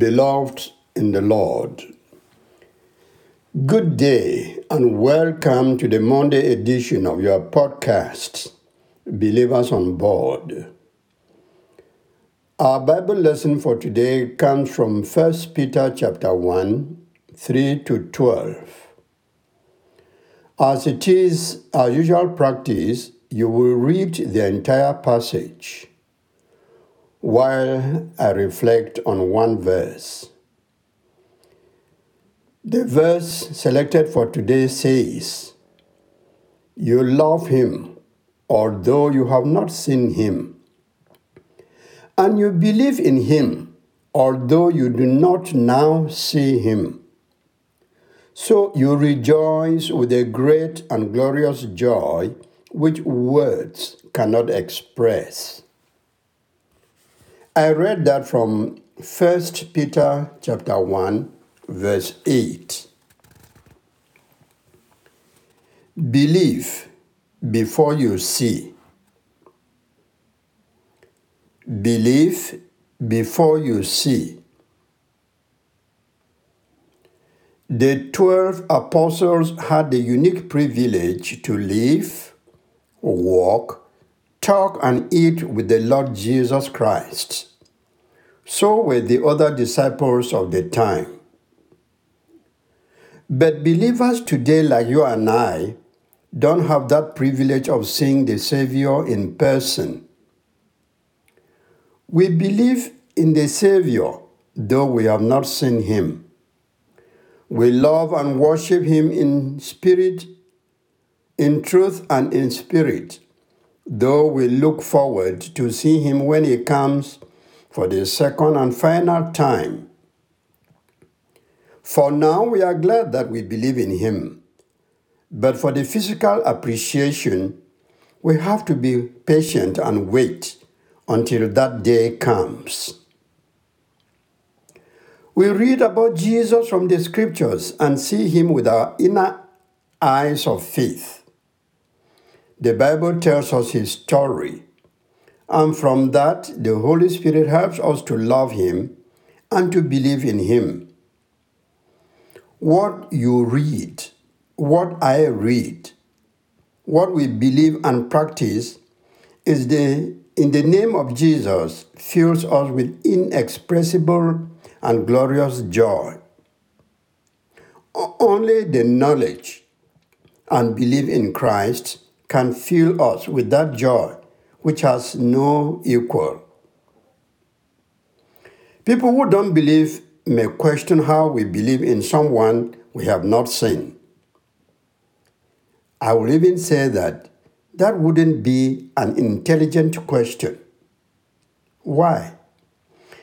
Beloved in the Lord, good day and welcome to the Monday edition of your podcast, Believers on Board. Our Bible lesson for today comes from 1 Peter chapter 1, 3 to 12. As it is our usual practice, you will read the entire passage while I reflect on one verse. The verse selected for today says, You love him, although you have not seen him, and you believe in him, although you do not now see him. So you rejoice with a great and glorious joy which words cannot express. I read that from 1 Peter chapter 1 verse 8. Believe before you see. Believe before you see. The 12 apostles had the unique privilege to live, walk, talk and eat with the Lord Jesus Christ. So were the other disciples of the time. But believers today, like you and I, don't have that privilege of seeing the Savior in person. We believe in the Savior, though we have not seen him. We love and worship him in spirit, in truth, and in spirit though we look forward to see him when he comes for the second and final time. For now, we are glad that we believe in him. But for the physical appreciation, we have to be patient and wait until that day comes. We read about Jesus from the scriptures and see him with our inner eyes of faith. The Bible tells us his story. And from that, the Holy Spirit helps us to love him and to believe in him. What you read, what I read, what we believe and practice is the in the name of Jesus fills us with inexpressible and glorious joy. Only the knowledge and belief in Christ can fill us with that joy which has no equal. People who don't believe may question how we believe in someone we have not seen. I will even say that that wouldn't be an intelligent question. Why?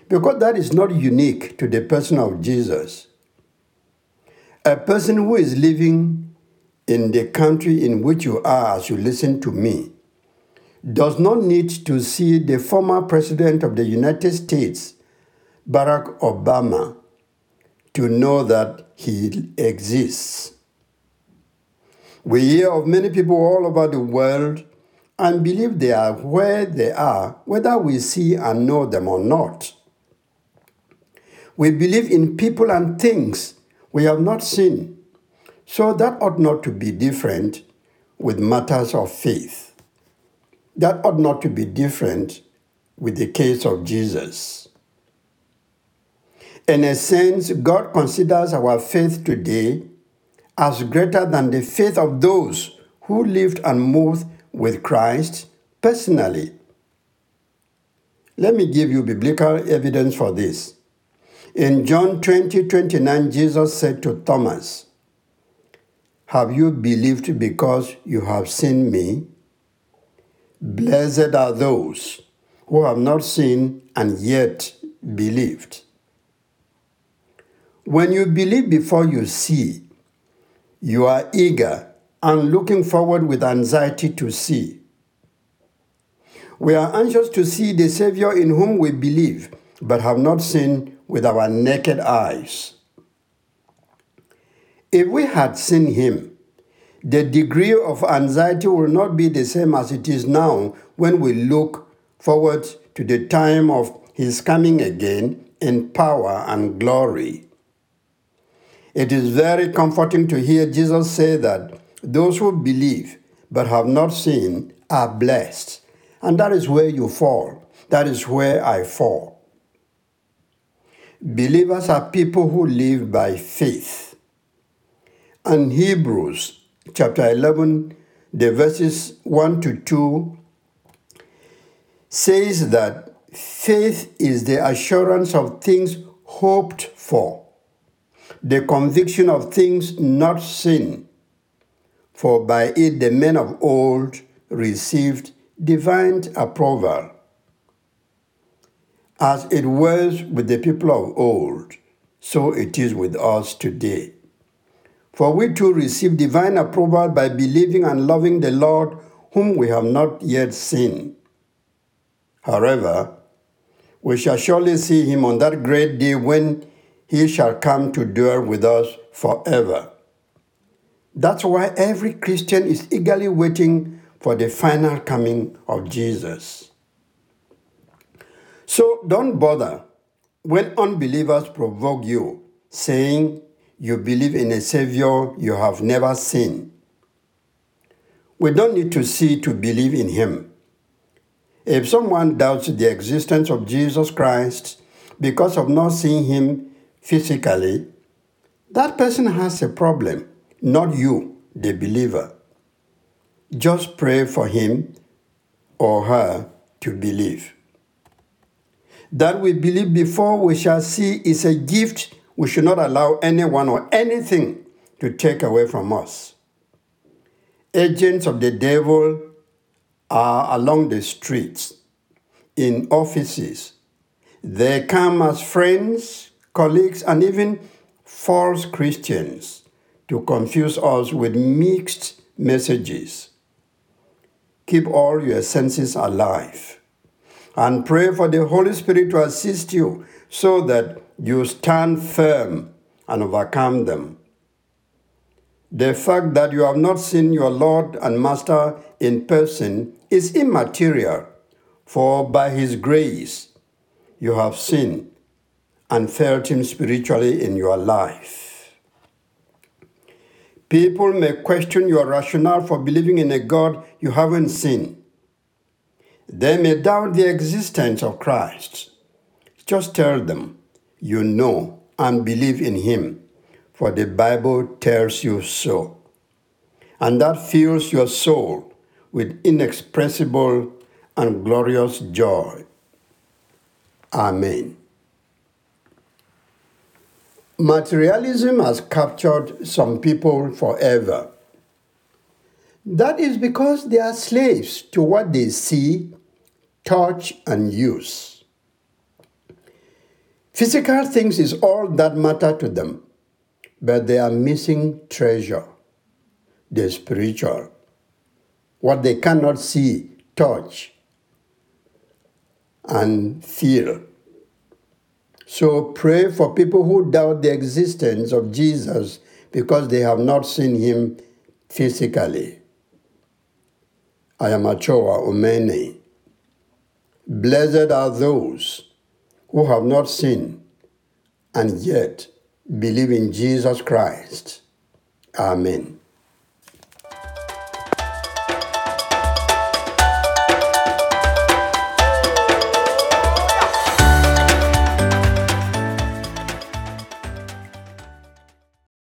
Because that is not unique to the person of Jesus. A person who is living in the country in which you are as you listen to me does not need to see the former President of the United States, Barack Obama, to know that he exists. We hear of many people all over the world and believe they are where they are, whether we see and know them or not. We believe in people and things we have not seen so that ought not to be different with matters of faith. That ought not to be different with the case of Jesus. In a sense, God considers our faith today as greater than the faith of those who lived and moved with Christ personally. Let me give you biblical evidence for this. In John 20 29, Jesus said to Thomas, have you believed because you have seen me? Blessed are those who have not seen and yet believed. When you believe before you see, you are eager and looking forward with anxiety to see. We are anxious to see the Savior in whom we believe, but have not seen with our naked eyes. If we had seen him, the degree of anxiety will not be the same as it is now when we look forward to the time of his coming again in power and glory. It is very comforting to hear Jesus say that those who believe but have not seen are blessed. And that is where you fall. That is where I fall. Believers are people who live by faith. And Hebrews chapter 11, the verses 1 to 2 says that faith is the assurance of things hoped for, the conviction of things not seen. For by it the men of old received divine approval. As it was with the people of old, so it is with us today. For we too receive divine approval by believing and loving the Lord whom we have not yet seen. However, we shall surely see him on that great day when he shall come to dwell with us forever. That's why every Christian is eagerly waiting for the final coming of Jesus. So don't bother when unbelievers provoke you, saying you believe in a Savior you have never seen. We don't need to see to believe in Him. If someone doubts the existence of Jesus Christ because of not seeing Him physically, that person has a problem, not you, the believer. Just pray for him or her to believe. That we believe before we shall see is a gift we should not allow anyone or anything to take away from us. Agents of the devil are along the streets, in offices. They come as friends, colleagues, and even false Christians to confuse us with mixed messages. Keep all your senses alive and pray for the Holy Spirit to assist you so that you stand firm and overcome them. The fact that you have not seen your Lord and Master in person is immaterial, for by His grace you have seen and felt Him spiritually in your life. People may question your rationale for believing in a God you haven't seen. They may doubt the existence of Christ. Just tell them you know and believe in Him, for the Bible tells you so. And that fills your soul with inexpressible and glorious joy. Amen. Materialism has captured some people forever. That is because they are slaves to what they see, touch, and use. Physical things is all that matter to them, but they are missing treasure, the spiritual, what they cannot see, touch, and feel. So pray for people who doubt the existence of Jesus because they have not seen him physically. I am Achoa Omene. Blessed are those who have not seen and yet believe in Jesus Christ. Amen.